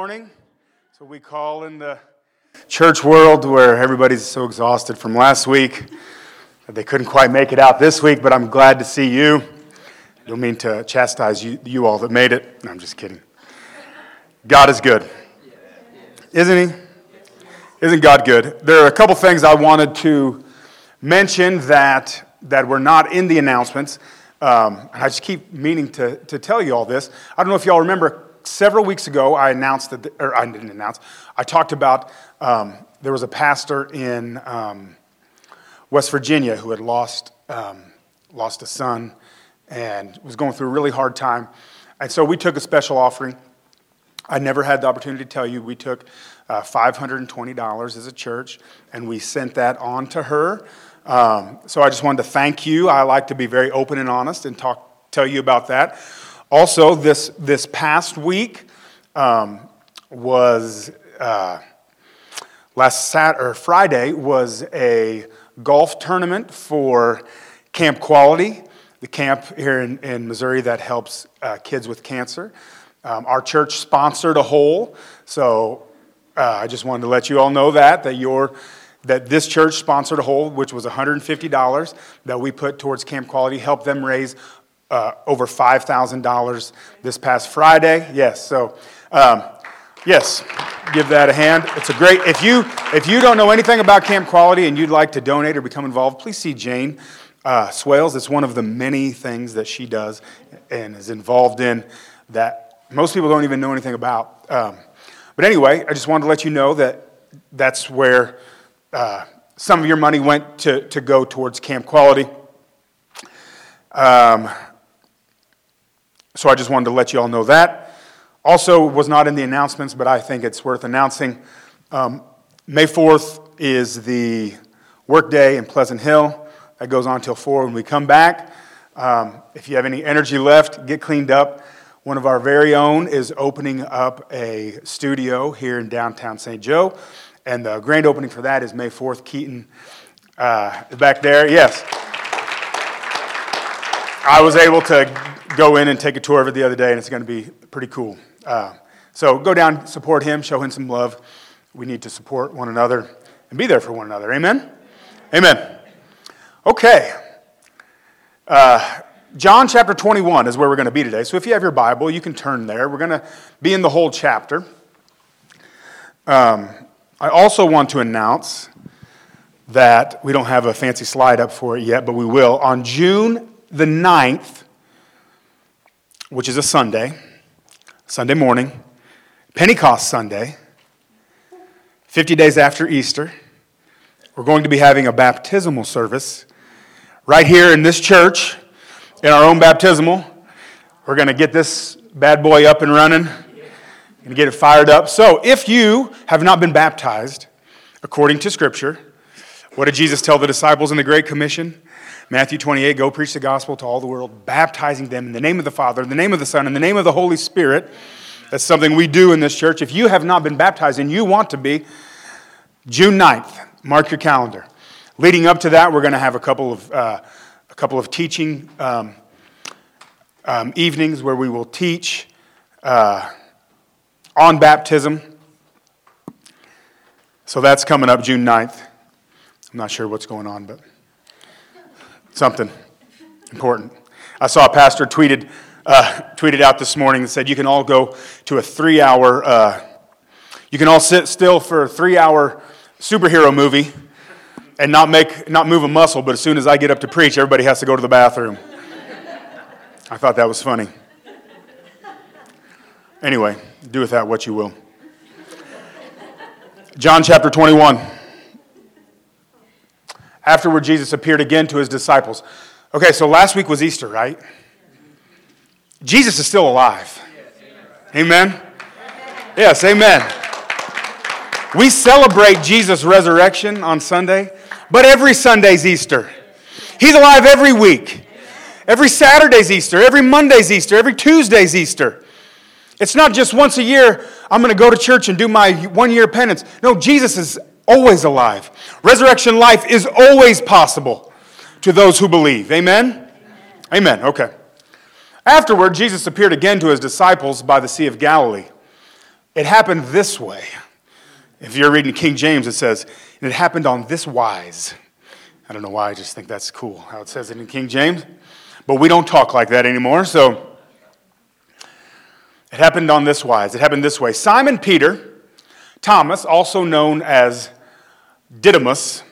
morning. So we call in the church world where everybody's so exhausted from last week that they couldn't quite make it out this week, but I'm glad to see you. I don't mean to chastise you, you all that made it. No, I'm just kidding. God is good. Isn't He? Isn't God good? There are a couple things I wanted to mention that, that were not in the announcements. Um, I just keep meaning to, to tell you all this. I don't know if y'all remember several weeks ago, I announced that, or I didn't announce, I talked about um, there was a pastor in um, West Virginia who had lost, um, lost a son and was going through a really hard time. And so we took a special offering. I never had the opportunity to tell you, we took uh, $520 as a church and we sent that on to her. Um, so I just wanted to thank you. I like to be very open and honest and talk, tell you about that. Also, this, this past week um, was uh, last Sat or Friday was a golf tournament for Camp Quality, the camp here in, in Missouri that helps uh, kids with cancer. Um, our church sponsored a hole, so uh, I just wanted to let you all know that that your that this church sponsored a hole, which was $150 that we put towards Camp Quality, helped them raise uh, over $5,000 this past Friday. Yes, so um, yes, give that a hand. It's a great, if you, if you don't know anything about Camp Quality and you'd like to donate or become involved, please see Jane uh, Swales. It's one of the many things that she does and is involved in that most people don't even know anything about. Um, but anyway, I just wanted to let you know that that's where uh, some of your money went to, to go towards Camp Quality. Um, so I just wanted to let you all know that. Also, was not in the announcements, but I think it's worth announcing. Um, May 4th is the workday in Pleasant Hill. That goes on till 4 when we come back. Um, if you have any energy left, get cleaned up. One of our very own is opening up a studio here in downtown St. Joe. And the grand opening for that is May 4th. Keaton uh, back there. Yes. I was able to go in and take a tour of it the other day, and it's going to be pretty cool. Uh, so go down, support him, show him some love. We need to support one another and be there for one another. Amen? Amen. Okay. Uh, John chapter 21 is where we're going to be today. So if you have your Bible, you can turn there. We're going to be in the whole chapter. Um, I also want to announce that we don't have a fancy slide up for it yet, but we will. On June the 9th, which is a Sunday, Sunday morning, Pentecost Sunday, 50 days after Easter. We're going to be having a baptismal service right here in this church, in our own baptismal. We're going to get this bad boy up and running and get it fired up. So, if you have not been baptized according to Scripture, what did Jesus tell the disciples in the Great Commission? Matthew 28, go preach the gospel to all the world, baptizing them in the name of the Father, in the name of the Son, in the name of the Holy Spirit. That's something we do in this church. If you have not been baptized and you want to be, June 9th, mark your calendar. Leading up to that, we're going to have a couple of, uh, a couple of teaching um, um, evenings where we will teach uh, on baptism. So that's coming up June 9th. I'm not sure what's going on, but something important. I saw a pastor tweeted, uh, tweeted out this morning that said you can all go to a three hour, uh, you can all sit still for a three hour superhero movie and not, make, not move a muscle, but as soon as I get up to preach, everybody has to go to the bathroom. I thought that was funny. Anyway, do with that what you will. John chapter 21. Afterward, Jesus appeared again to his disciples. Okay, so last week was Easter, right? Jesus is still alive. Amen? Yes, amen. We celebrate Jesus' resurrection on Sunday, but every Sunday's Easter. He's alive every week. Every Saturday's Easter, every Monday's Easter, every Tuesday's Easter. It's not just once a year, I'm going to go to church and do my one year penance. No, Jesus is always alive. Resurrection life is always possible to those who believe. Amen? Amen. Okay. Afterward, Jesus appeared again to his disciples by the Sea of Galilee. It happened this way. If you're reading King James, it says, and it happened on this wise. I don't know why, I just think that's cool how it says it in King James. But we don't talk like that anymore, so it happened on this wise. It happened this way. Simon Peter, Thomas, also known as Didymus,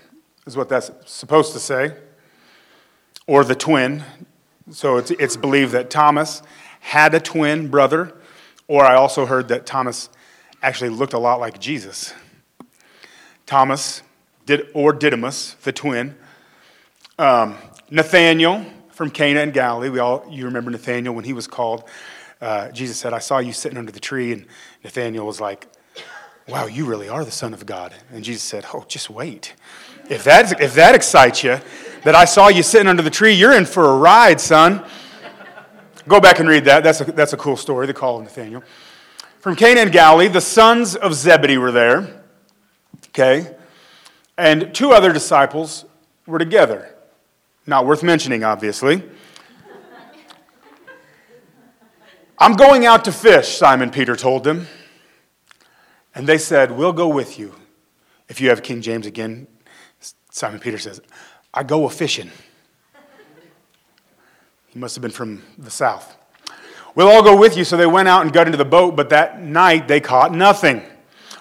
is what that's supposed to say, or the twin. So it's, it's believed that Thomas had a twin brother, or I also heard that Thomas actually looked a lot like Jesus. Thomas, did, or Didymus, the twin. Um, Nathaniel from Cana in Galilee. We all, you remember Nathaniel when he was called. Uh, Jesus said, I saw you sitting under the tree. And Nathaniel was like, Wow, you really are the Son of God. And Jesus said, Oh, just wait. If that, if that excites you, that I saw you sitting under the tree, you're in for a ride, son. Go back and read that. That's a, that's a cool story, the call of Nathaniel. From Cana and Galilee, the sons of Zebedee were there. Okay? And two other disciples were together. Not worth mentioning, obviously. I'm going out to fish, Simon Peter told them. And they said, We'll go with you. If you have King James again, Simon Peter says, I go a fishing. He must have been from the south. We'll all go with you. So they went out and got into the boat, but that night they caught nothing.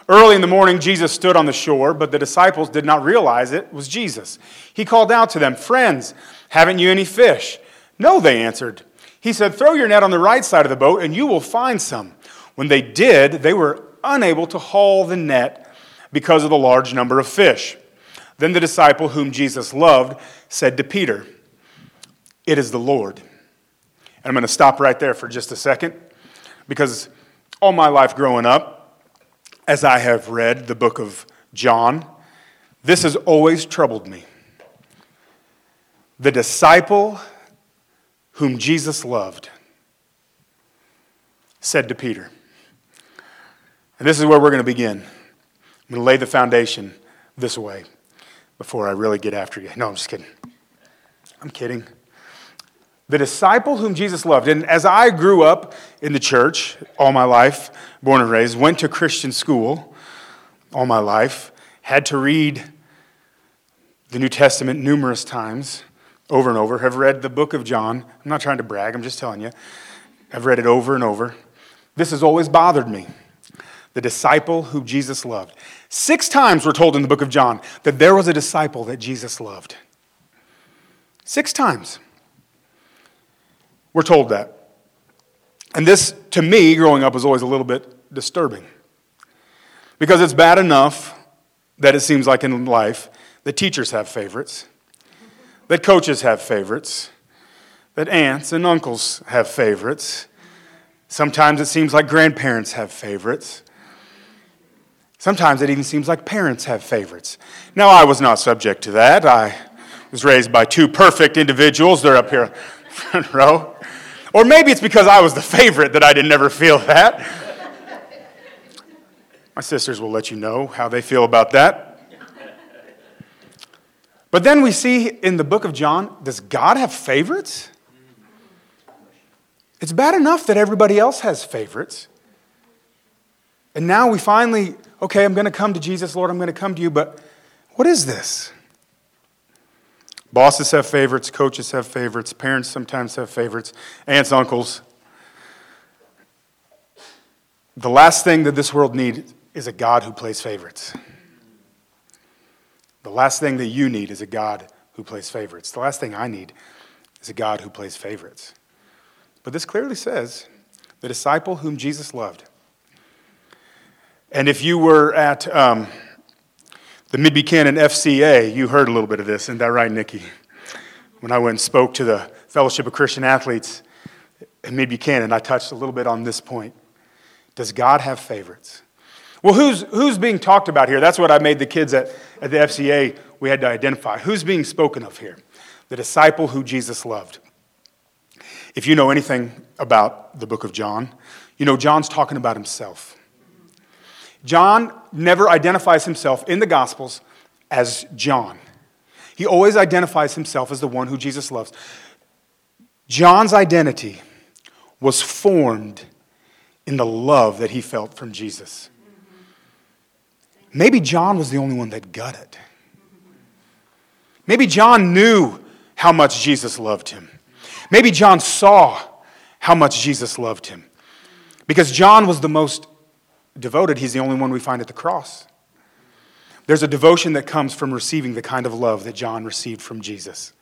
Early in the morning, Jesus stood on the shore, but the disciples did not realize it was Jesus. He called out to them, Friends, haven't you any fish? No, they answered. He said, Throw your net on the right side of the boat, and you will find some. When they did, they were unable to haul the net because of the large number of fish. Then the disciple whom Jesus loved said to Peter, It is the Lord. And I'm going to stop right there for just a second because all my life growing up, as I have read the book of John, this has always troubled me. The disciple whom Jesus loved said to Peter, and this is where we're going to begin. I'm going to lay the foundation this way before I really get after you. No, I'm just kidding. I'm kidding. The disciple whom Jesus loved, and as I grew up in the church all my life, born and raised, went to Christian school all my life, had to read the New Testament numerous times, over and over, have read the book of John. I'm not trying to brag, I'm just telling you. I've read it over and over. This has always bothered me. The disciple who Jesus loved. Six times we're told in the book of John that there was a disciple that Jesus loved. Six times. We're told that. And this, to me, growing up, was always a little bit disturbing. Because it's bad enough that it seems like in life that teachers have favorites, that coaches have favorites, that aunts and uncles have favorites. Sometimes it seems like grandparents have favorites. Sometimes it even seems like parents have favorites. Now, I was not subject to that. I was raised by two perfect individuals. They're up here front row. Or maybe it's because I was the favorite that I didn't ever feel that. My sisters will let you know how they feel about that. But then we see in the book of John, does God have favorites? It's bad enough that everybody else has favorites. And now we finally okay, I'm going to come to Jesus, Lord, I'm going to come to you, but what is this? Bosses have favorites, coaches have favorites, parents sometimes have favorites, aunts, uncles. The last thing that this world needs is a God who plays favorites. The last thing that you need is a God who plays favorites. The last thing I need is a God who plays favorites. But this clearly says the disciple whom Jesus loved and if you were at um, the Mid Buchanan FCA, you heard a little bit of this. Isn't that right, Nikki? When I went and spoke to the Fellowship of Christian Athletes at Mid Buchanan, I touched a little bit on this point. Does God have favorites? Well, who's, who's being talked about here? That's what I made the kids at, at the FCA, we had to identify. Who's being spoken of here? The disciple who Jesus loved. If you know anything about the book of John, you know John's talking about himself. John never identifies himself in the Gospels as John. He always identifies himself as the one who Jesus loves. John's identity was formed in the love that he felt from Jesus. Maybe John was the only one that got it. Maybe John knew how much Jesus loved him. Maybe John saw how much Jesus loved him. Because John was the most devoted, he's the only one we find at the cross. There's a devotion that comes from receiving the kind of love that John received from Jesus.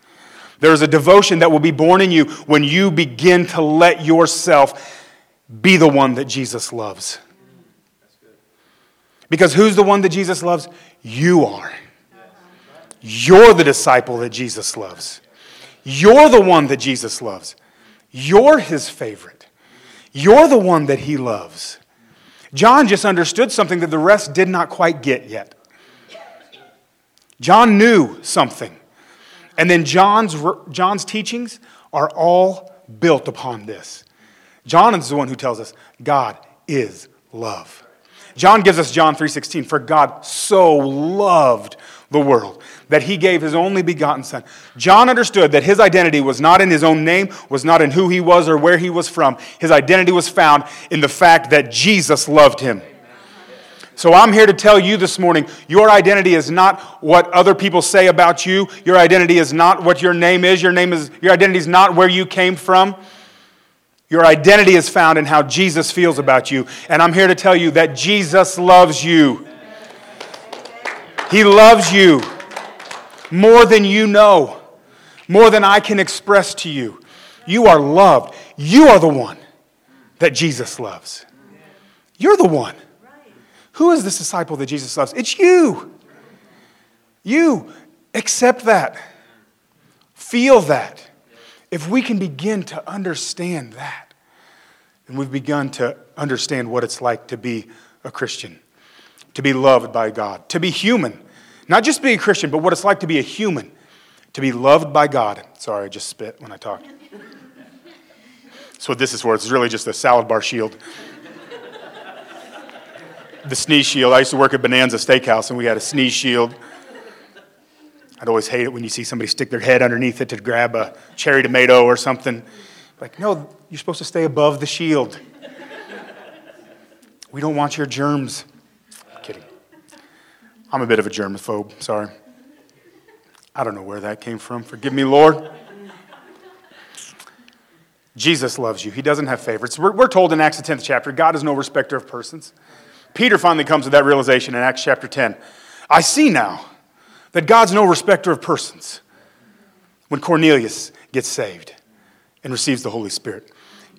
There is a devotion that will be born in you when you begin to let yourself be the one that Jesus loves. Because who's the one that Jesus loves? You are. You're the disciple that Jesus loves. You're the one that Jesus loves. You're his favorite. You're the one that he loves. John just understood something that the rest did not quite get yet. John knew something. And then John's, John's teachings are all built upon this. John is the one who tells us God is love. John gives us John 3:16 for God so loved the world that he gave his only begotten son. John understood that his identity was not in his own name, was not in who he was or where he was from. His identity was found in the fact that Jesus loved him. So I'm here to tell you this morning your identity is not what other people say about you. Your identity is not what your name is. Your name is your identity is not where you came from. Your identity is found in how Jesus feels about you. And I'm here to tell you that Jesus loves you. He loves you more than you know, more than I can express to you. You are loved. You are the one that Jesus loves. You're the one. Who is this disciple that Jesus loves? It's you. You. Accept that. Feel that. If we can begin to understand that, then we've begun to understand what it's like to be a Christian, to be loved by God, to be human. Not just be a Christian, but what it's like to be a human, to be loved by God. Sorry, I just spit when I talked. That's what this is for. It's really just a salad bar shield the sneeze shield. I used to work at Bonanza Steakhouse, and we had a sneeze shield. I'd always hate it when you see somebody stick their head underneath it to grab a cherry tomato or something. Like, no, you're supposed to stay above the shield. We don't want your germs. I'm a bit of a germaphobe, sorry. I don't know where that came from. Forgive me, Lord. Jesus loves you. He doesn't have favorites. We're, we're told in Acts, the 10th chapter, God is no respecter of persons. Peter finally comes to that realization in Acts chapter 10. I see now that God's no respecter of persons when Cornelius gets saved and receives the Holy Spirit.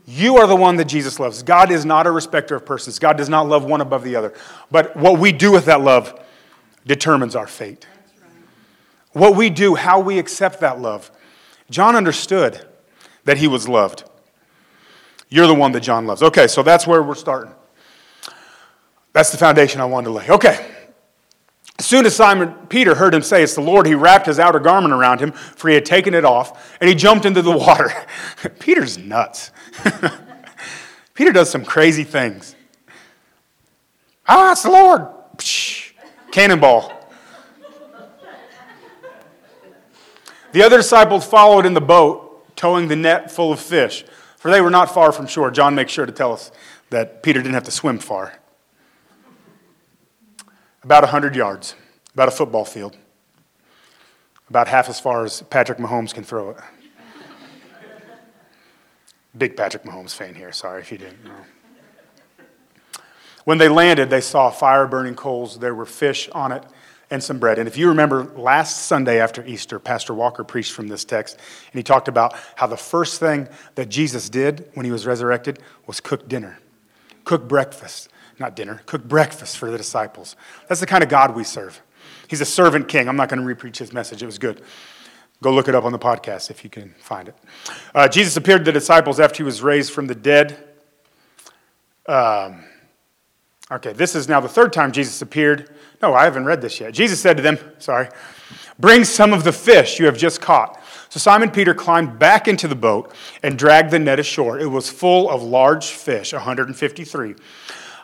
You are the one that Jesus loves. God is not a respecter of persons. God does not love one above the other. But what we do with that love determines our fate. What we do, how we accept that love. John understood that he was loved. You're the one that John loves. Okay, so that's where we're starting. That's the foundation I wanted to lay. Okay. As soon as Simon Peter heard him say, It's the Lord, he wrapped his outer garment around him, for he had taken it off, and he jumped into the water. Peter's nuts. Peter does some crazy things. Ah, it's the Lord. Cannonball. The other disciples followed in the boat, towing the net full of fish, for they were not far from shore. John makes sure to tell us that Peter didn't have to swim far about 100 yards, about a football field, about half as far as Patrick Mahomes can throw it. Big Patrick Mahomes fan here, sorry if you didn't know. When they landed, they saw fire burning coals. There were fish on it and some bread. And if you remember last Sunday after Easter, Pastor Walker preached from this text, and he talked about how the first thing that Jesus did when he was resurrected was cook dinner, cook breakfast not dinner, cook breakfast for the disciples. That's the kind of God we serve. He's a servant king. I'm not going to repreach his message, it was good. Go look it up on the podcast if you can find it. Uh, Jesus appeared to the disciples after he was raised from the dead. Um, okay, this is now the third time Jesus appeared. No, I haven't read this yet. Jesus said to them, sorry, bring some of the fish you have just caught. So Simon Peter climbed back into the boat and dragged the net ashore. It was full of large fish, 153.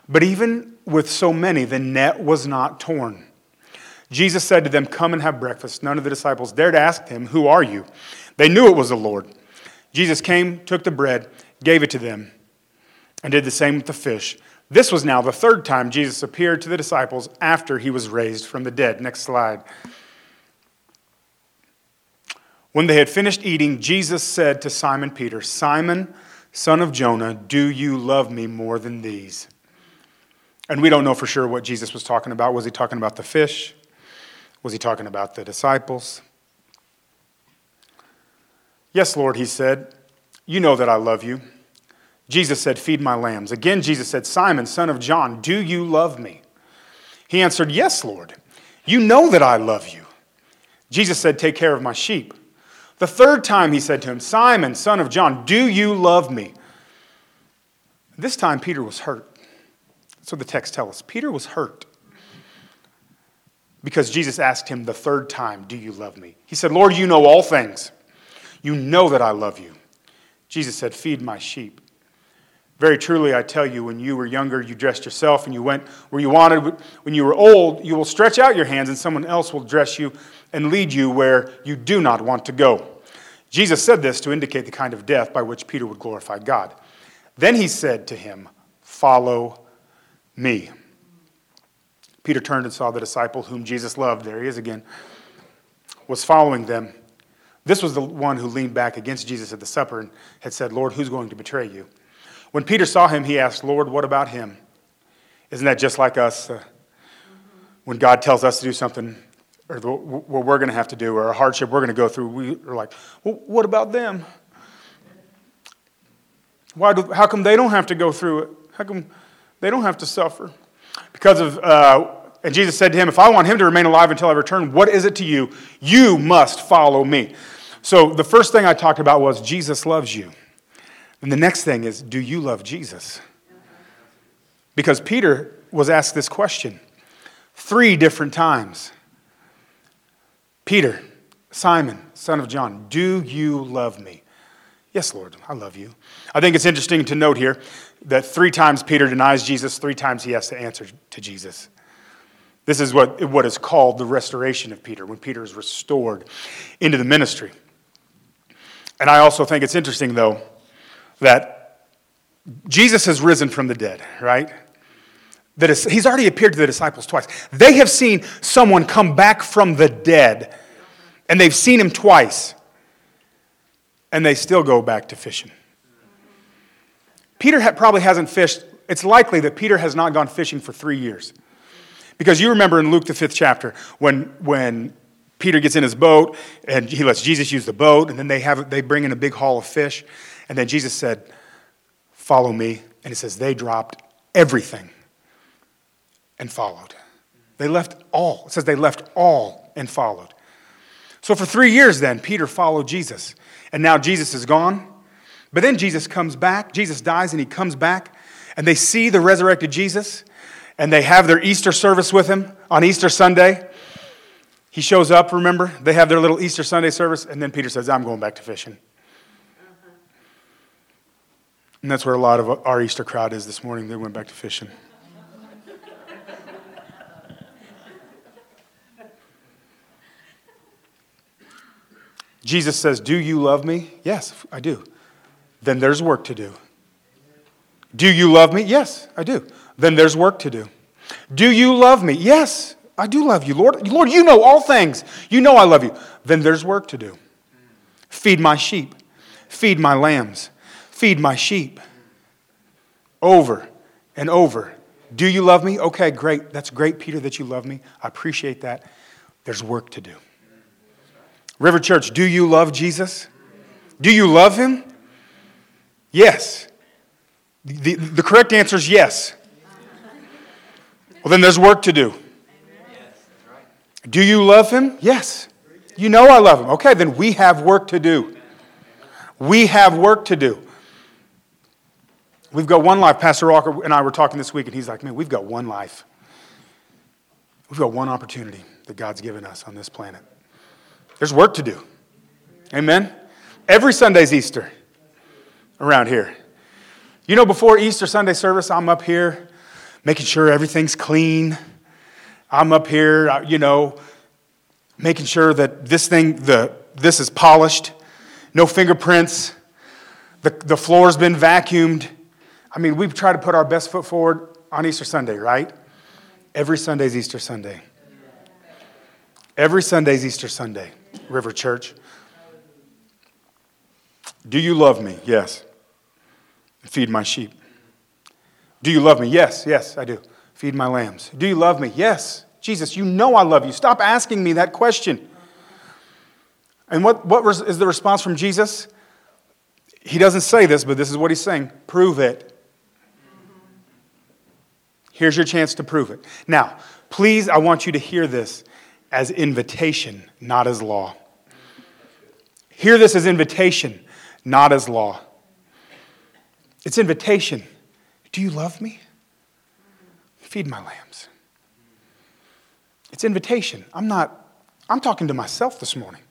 But even with so many, the net was not torn. Jesus said to them, Come and have breakfast. None of the disciples dared ask him, Who are you? They knew it was the Lord. Jesus came, took the bread, gave it to them, and did the same with the fish. This was now the third time Jesus appeared to the disciples after he was raised from the dead. Next slide. When they had finished eating, Jesus said to Simon Peter, Simon, son of Jonah, do you love me more than these? And we don't know for sure what Jesus was talking about. Was he talking about the fish? Was he talking about the disciples? Yes, Lord, he said. You know that I love you. Jesus said, Feed my lambs. Again, Jesus said, Simon, son of John, do you love me? He answered, Yes, Lord. You know that I love you. Jesus said, Take care of my sheep. The third time he said to him, Simon, son of John, do you love me? This time Peter was hurt. That's what the text tells us. Peter was hurt because Jesus asked him the third time, Do you love me? He said, Lord, you know all things. You know that I love you. Jesus said, Feed my sheep. Very truly, I tell you, when you were younger, you dressed yourself and you went where you wanted. When you were old, you will stretch out your hands and someone else will dress you and lead you where you do not want to go. Jesus said this to indicate the kind of death by which Peter would glorify God. Then he said to him, Follow me. Peter turned and saw the disciple whom Jesus loved, there he is again, was following them. This was the one who leaned back against Jesus at the supper and had said, Lord, who's going to betray you? When Peter saw him, he asked, Lord, what about him? Isn't that just like us? Uh, when God tells us to do something, or the, what we're going to have to do, or a hardship we're going to go through, we are like, well, what about them? Why do, how come they don't have to go through it? How come they don't have to suffer? Because of, uh, and Jesus said to him, If I want him to remain alive until I return, what is it to you? You must follow me. So the first thing I talked about was Jesus loves you. And the next thing is, do you love Jesus? Because Peter was asked this question three different times Peter, Simon, son of John, do you love me? Yes, Lord, I love you. I think it's interesting to note here that three times Peter denies Jesus, three times he has to answer to Jesus. This is what, what is called the restoration of Peter, when Peter is restored into the ministry. And I also think it's interesting, though, that Jesus has risen from the dead, right? That he's already appeared to the disciples twice. They have seen someone come back from the dead, and they've seen him twice, and they still go back to fishing. Peter ha- probably hasn't fished. It's likely that Peter has not gone fishing for three years. Because you remember in Luke, the fifth chapter, when, when Peter gets in his boat and he lets Jesus use the boat, and then they, have, they bring in a big haul of fish. And then Jesus said, Follow me. And it says, They dropped everything and followed. They left all. It says they left all and followed. So for three years, then, Peter followed Jesus. And now Jesus is gone. But then Jesus comes back. Jesus dies and he comes back. And they see the resurrected Jesus. And they have their Easter service with him on Easter Sunday. He shows up, remember? They have their little Easter Sunday service. And then Peter says, I'm going back to fishing. And that's where a lot of our Easter crowd is this morning. They went back to fishing. Jesus says, Do you love me? Yes, I do. Then there's work to do. Do you love me? Yes, I do. Then there's work to do. Do you love me? Yes, I do love you, Lord. Lord, you know all things. You know I love you. Then there's work to do. Feed my sheep, feed my lambs, Feed my sheep. Over and over. Do you love me? Okay, great. That's great, Peter, that you love me. I appreciate that. There's work to do. River Church, do you love Jesus? Do you love him? Yes. The, the correct answer is yes. Well, then there's work to do. Do you love him? Yes. You know I love him. Okay, then we have work to do. We have work to do. We've got one life. Pastor Walker and I were talking this week, and he's like, man, we've got one life. We've got one opportunity that God's given us on this planet. There's work to do. Amen? Every Sunday's Easter around here. You know, before Easter Sunday service, I'm up here making sure everything's clean. I'm up here, uh, you know, making sure that this thing, the, this is polished, no fingerprints, the, the floor's been vacuumed. I mean, we try to put our best foot forward on Easter Sunday, right? Every Sunday is Easter Sunday. Every Sunday is Easter Sunday, River Church. Do you love me? Yes. Feed my sheep. Do you love me? Yes, yes, I do. Feed my lambs. Do you love me? Yes. Jesus, you know I love you. Stop asking me that question. And what, what is the response from Jesus? He doesn't say this, but this is what he's saying prove it. Here's your chance to prove it. Now, please, I want you to hear this as invitation, not as law. Hear this as invitation, not as law. It's invitation. Do you love me? Feed my lambs. It's invitation. I'm not, I'm talking to myself this morning.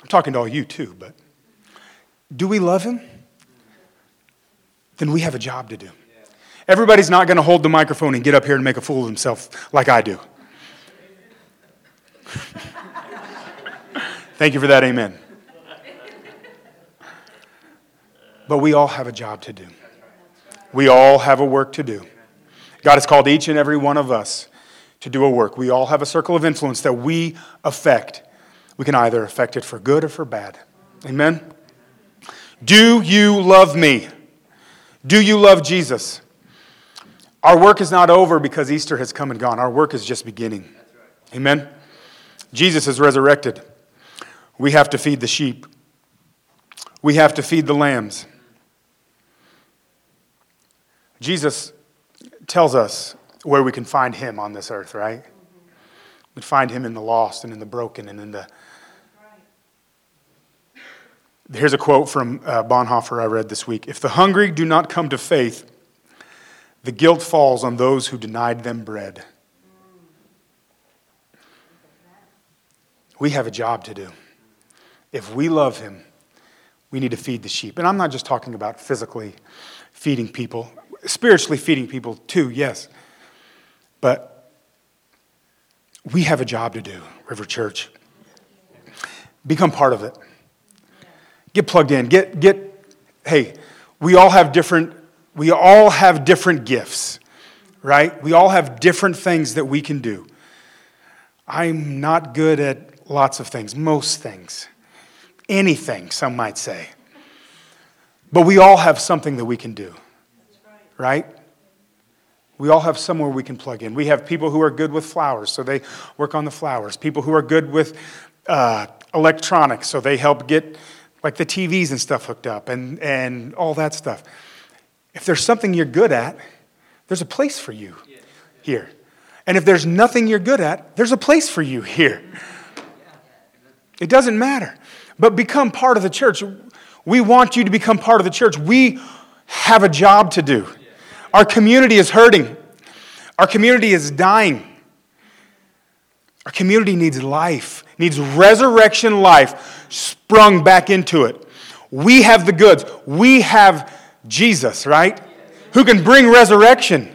I'm talking to all you too, but do we love him? Then we have a job to do. Everybody's not going to hold the microphone and get up here and make a fool of himself like I do. Thank you for that, amen. But we all have a job to do. We all have a work to do. God has called each and every one of us to do a work. We all have a circle of influence that we affect. We can either affect it for good or for bad. Amen? Do you love me? Do you love Jesus? Our work is not over because Easter has come and gone. Our work is just beginning. Amen? Jesus is resurrected. We have to feed the sheep, we have to feed the lambs. Jesus tells us where we can find him on this earth, right? We find him in the lost and in the broken and in the. Here's a quote from uh, Bonhoeffer I read this week. If the hungry do not come to faith, the guilt falls on those who denied them bread. We have a job to do. If we love him, we need to feed the sheep. And I'm not just talking about physically feeding people, spiritually feeding people too, yes. But we have a job to do, River Church. Become part of it. Get plugged in. Get, get, hey, we all have different we all have different gifts, right? We all have different things that we can do. I'm not good at lots of things, most things, anything, some might say. But we all have something that we can do, right? We all have somewhere we can plug in. We have people who are good with flowers, so they work on the flowers. People who are good with uh, electronics, so they help get like the TVs and stuff hooked up and, and all that stuff. If there's something you're good at, there's a place for you here. And if there's nothing you're good at, there's a place for you here. It doesn't matter. But become part of the church. We want you to become part of the church. We have a job to do. Our community is hurting, our community is dying. Our community needs life, needs resurrection life sprung back into it. We have the goods. We have Jesus, right? Who can bring resurrection.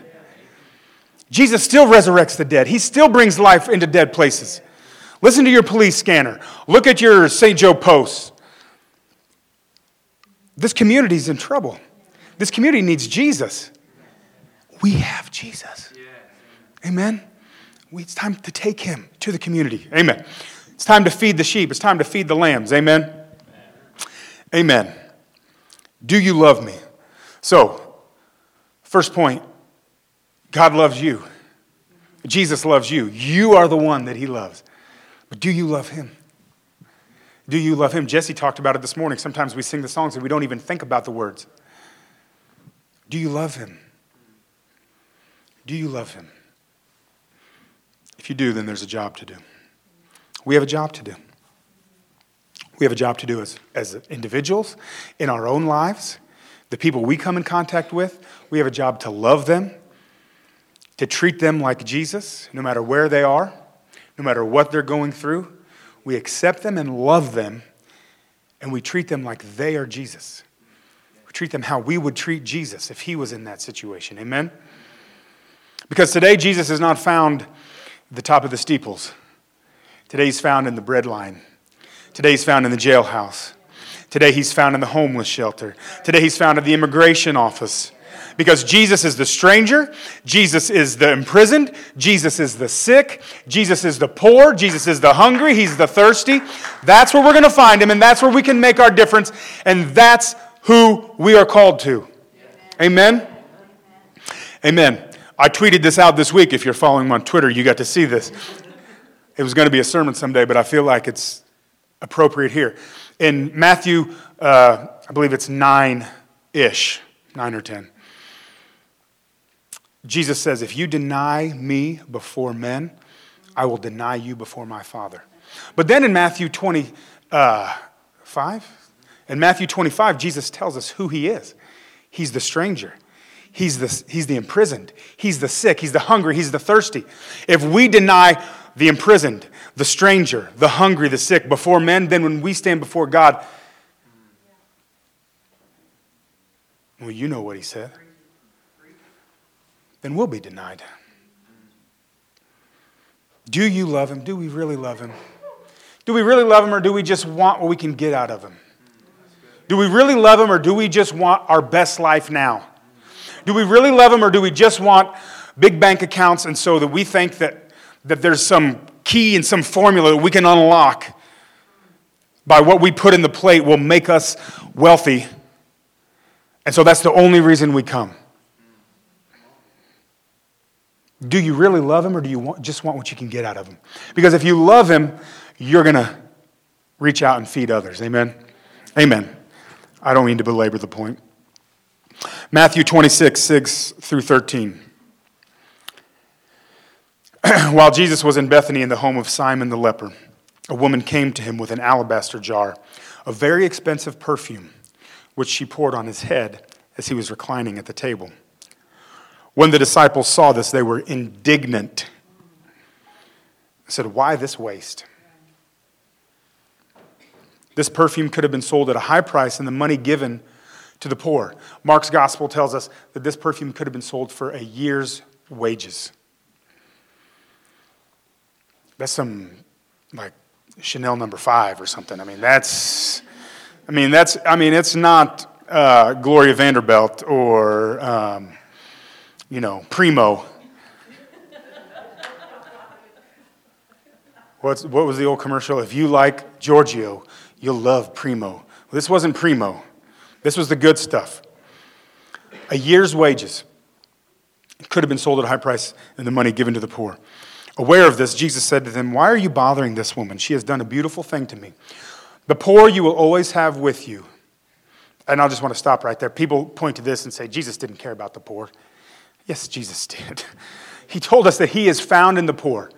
Jesus still resurrects the dead. He still brings life into dead places. Listen to your police scanner. Look at your St. Joe posts. This community is in trouble. This community needs Jesus. We have Jesus. Amen. It's time to take him to the community. Amen. It's time to feed the sheep. It's time to feed the lambs. Amen. Amen. Do you love me? So, first point God loves you. Jesus loves you. You are the one that he loves. But do you love him? Do you love him? Jesse talked about it this morning. Sometimes we sing the songs and we don't even think about the words. Do you love him? Do you love him? If you do, then there's a job to do. We have a job to do. We have a job to do as, as individuals in our own lives the people we come in contact with, we have a job to love them, to treat them like Jesus, no matter where they are, no matter what they're going through. We accept them and love them, and we treat them like they are Jesus. We treat them how we would treat Jesus if he was in that situation. Amen? Because today, Jesus is not found at the top of the steeples. Today, he's found in the bread line. Today, he's found in the jailhouse. Today he's found in the homeless shelter. Today he's found at the immigration office. Because Jesus is the stranger, Jesus is the imprisoned, Jesus is the sick, Jesus is the poor, Jesus is the hungry, he's the thirsty. That's where we're going to find him, and that's where we can make our difference, and that's who we are called to. Amen. Amen. I tweeted this out this week. If you're following me on Twitter, you got to see this. It was going to be a sermon someday, but I feel like it's appropriate here. In Matthew, uh, I believe it's 9 ish, 9 or 10. Jesus says, If you deny me before men, I will deny you before my Father. But then in Matthew 25, uh, in Matthew 25, Jesus tells us who he is. He's the stranger. He's the, he's the imprisoned. He's the sick. He's the hungry. He's the thirsty. If we deny the imprisoned, the stranger, the hungry, the sick before men, then when we stand before God, well, you know what he said, then we'll be denied. Do you love him? Do we really love him? Do we really love him or do we just want what we can get out of him? Do we really love him or do we just want our best life now? Do we really love him or do we just want big bank accounts and so that we think that, that there's some key and some formula that we can unlock by what we put in the plate will make us wealthy? And so that's the only reason we come. Do you really love him or do you want, just want what you can get out of him? Because if you love him, you're going to reach out and feed others. Amen? Amen. I don't mean to belabor the point. Matthew 26, 6 through 13. While Jesus was in Bethany in the home of Simon the leper, a woman came to him with an alabaster jar of very expensive perfume, which she poured on his head as he was reclining at the table. When the disciples saw this, they were indignant. They said, Why this waste? This perfume could have been sold at a high price and the money given to the poor. Mark's gospel tells us that this perfume could have been sold for a year's wages. That's some like Chanel number five or something. I mean, that's, I mean, that's, I mean, it's not uh, Gloria Vanderbilt or, um, you know, Primo. What's, what was the old commercial? If you like Giorgio, you'll love Primo. Well, this wasn't Primo. This was the good stuff. A year's wages could have been sold at a high price and the money given to the poor. Aware of this, Jesus said to them, Why are you bothering this woman? She has done a beautiful thing to me. The poor you will always have with you. And I just want to stop right there. People point to this and say, Jesus didn't care about the poor. Yes, Jesus did. He told us that He is found in the poor.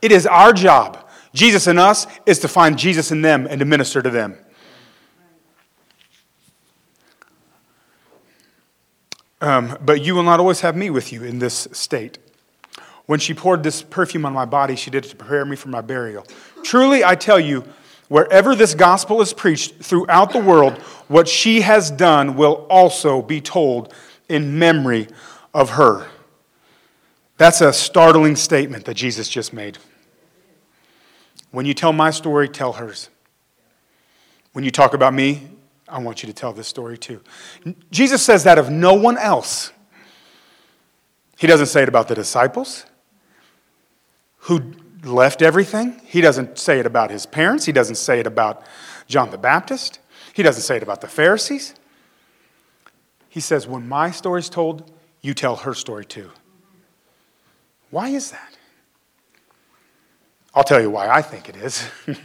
It is our job, Jesus in us, is to find Jesus in them and to minister to them. Um, but you will not always have me with you in this state. When she poured this perfume on my body, she did it to prepare me for my burial. Truly, I tell you, wherever this gospel is preached throughout the world, what she has done will also be told in memory of her. That's a startling statement that Jesus just made. When you tell my story, tell hers. When you talk about me, I want you to tell this story too. Jesus says that of no one else. He doesn't say it about the disciples who left everything. He doesn't say it about his parents. He doesn't say it about John the Baptist. He doesn't say it about the Pharisees. He says, When my story's told, you tell her story too. Why is that? I'll tell you why I think it is.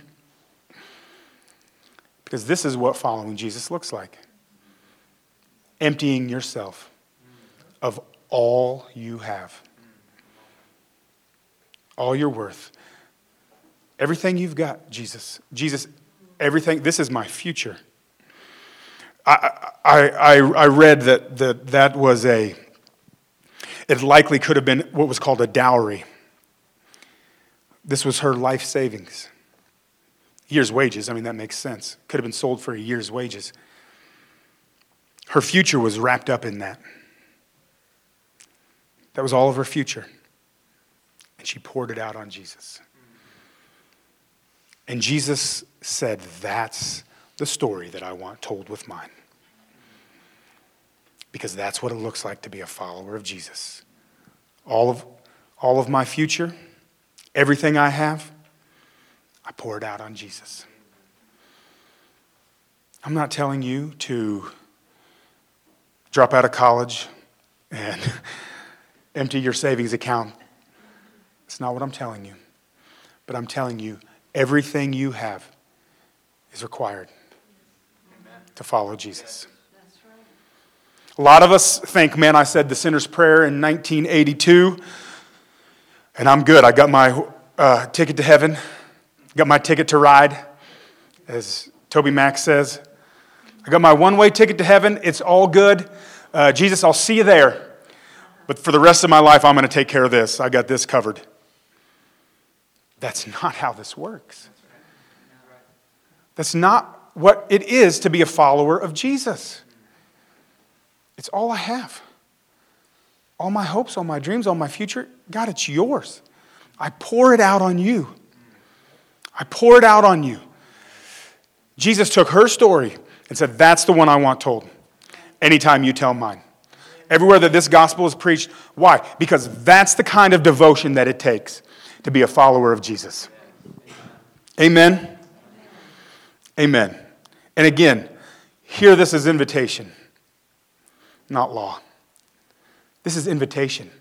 Because this is what following Jesus looks like emptying yourself of all you have, all your worth, everything you've got, Jesus. Jesus, everything, this is my future. I, I, I, I read that, that that was a, it likely could have been what was called a dowry. This was her life savings year's wages. I mean, that makes sense. Could have been sold for a year's wages. Her future was wrapped up in that. That was all of her future. And she poured it out on Jesus. And Jesus said, That's the story that I want told with mine. because that's what it looks like to be a follower of Jesus. All of, all of my future, everything I have, I pour it out on Jesus. I'm not telling you to drop out of college and empty your savings account. It's not what I'm telling you. But I'm telling you, everything you have is required to follow Jesus. A lot of us think, man, I said the sinner's prayer in 1982, and I'm good. I got my uh, ticket to heaven, got my ticket to ride, as TobyMac says. I got my one way ticket to heaven. It's all good. Uh, Jesus, I'll see you there. But for the rest of my life, I'm going to take care of this. I got this covered. That's not how this works. That's not what it is to be a follower of Jesus. It's all I have. All my hopes, all my dreams, all my future. God, it's yours. I pour it out on you. I pour it out on you. Jesus took her story and said, That's the one I want told. Anytime you tell mine. Everywhere that this gospel is preached. Why? Because that's the kind of devotion that it takes to be a follower of Jesus. Amen. Amen. And again, hear this as invitation not law. This is invitation.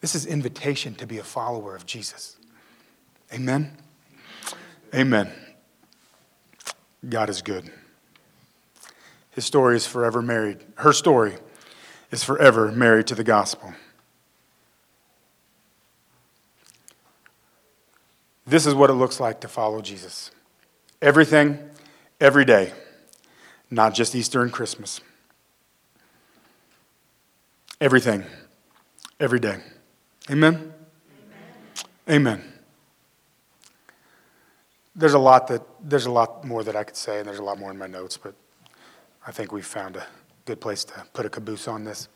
This is invitation to be a follower of Jesus. Amen. Amen. God is good. His story is forever married. Her story is forever married to the gospel. This is what it looks like to follow Jesus. Everything, every day, not just Easter and Christmas. Everything, every day. Amen? Amen. Amen. There's a lot that there's a lot more that I could say, and there's a lot more in my notes, but I think we've found a good place to put a caboose on this.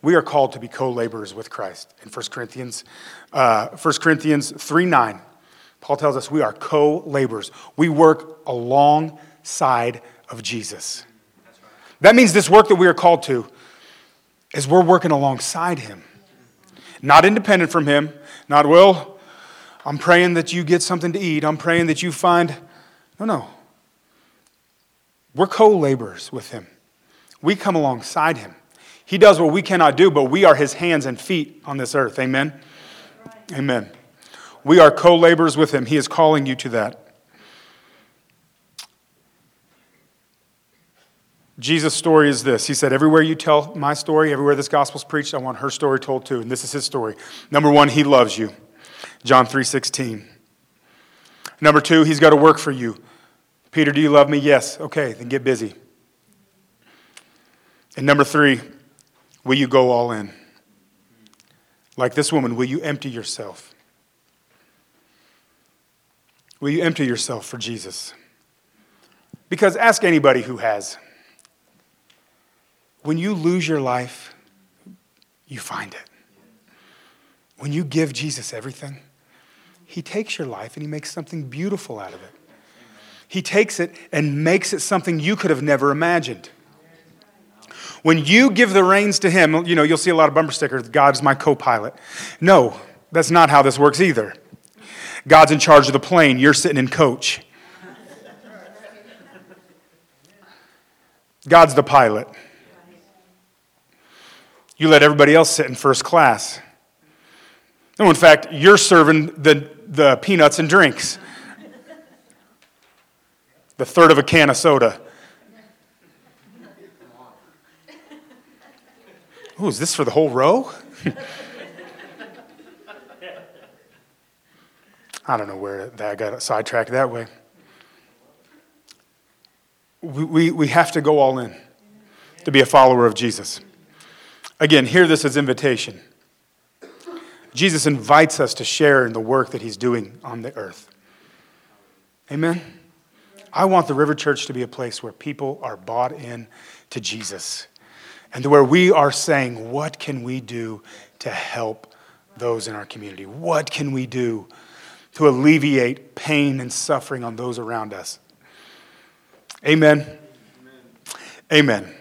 We are called to be co-laborers with Christ. In 1 Corinthians, uh, 1 Corinthians 3 9, Paul tells us we are co-laborers. We work alongside of Jesus. That means this work that we are called to is we're working alongside him. Not independent from him, not, well, I'm praying that you get something to eat. I'm praying that you find. No, no. We're co laborers with him. We come alongside him. He does what we cannot do, but we are his hands and feet on this earth. Amen? Amen. We are co laborers with him. He is calling you to that. Jesus' story is this. He said, Everywhere you tell my story, everywhere this gospel's preached, I want her story told too. And this is his story. Number one, he loves you. John 3 16. Number two, he's got to work for you. Peter, do you love me? Yes. Okay, then get busy. And number three, will you go all in? Like this woman, will you empty yourself? Will you empty yourself for Jesus? Because ask anybody who has. When you lose your life, you find it. When you give Jesus everything, He takes your life and He makes something beautiful out of it. He takes it and makes it something you could have never imagined. When you give the reins to Him, you know, you'll see a lot of bumper stickers God's my co pilot. No, that's not how this works either. God's in charge of the plane, you're sitting in coach. God's the pilot. You let everybody else sit in first class. No, in fact, you're serving the, the peanuts and drinks. The third of a can of soda. Oh, is this for the whole row? I don't know where that got sidetracked that way. We, we, we have to go all in to be a follower of Jesus. Again, hear this as invitation. Jesus invites us to share in the work that he's doing on the earth. Amen. I want the River Church to be a place where people are bought in to Jesus and where we are saying, What can we do to help those in our community? What can we do to alleviate pain and suffering on those around us? Amen. Amen. Amen.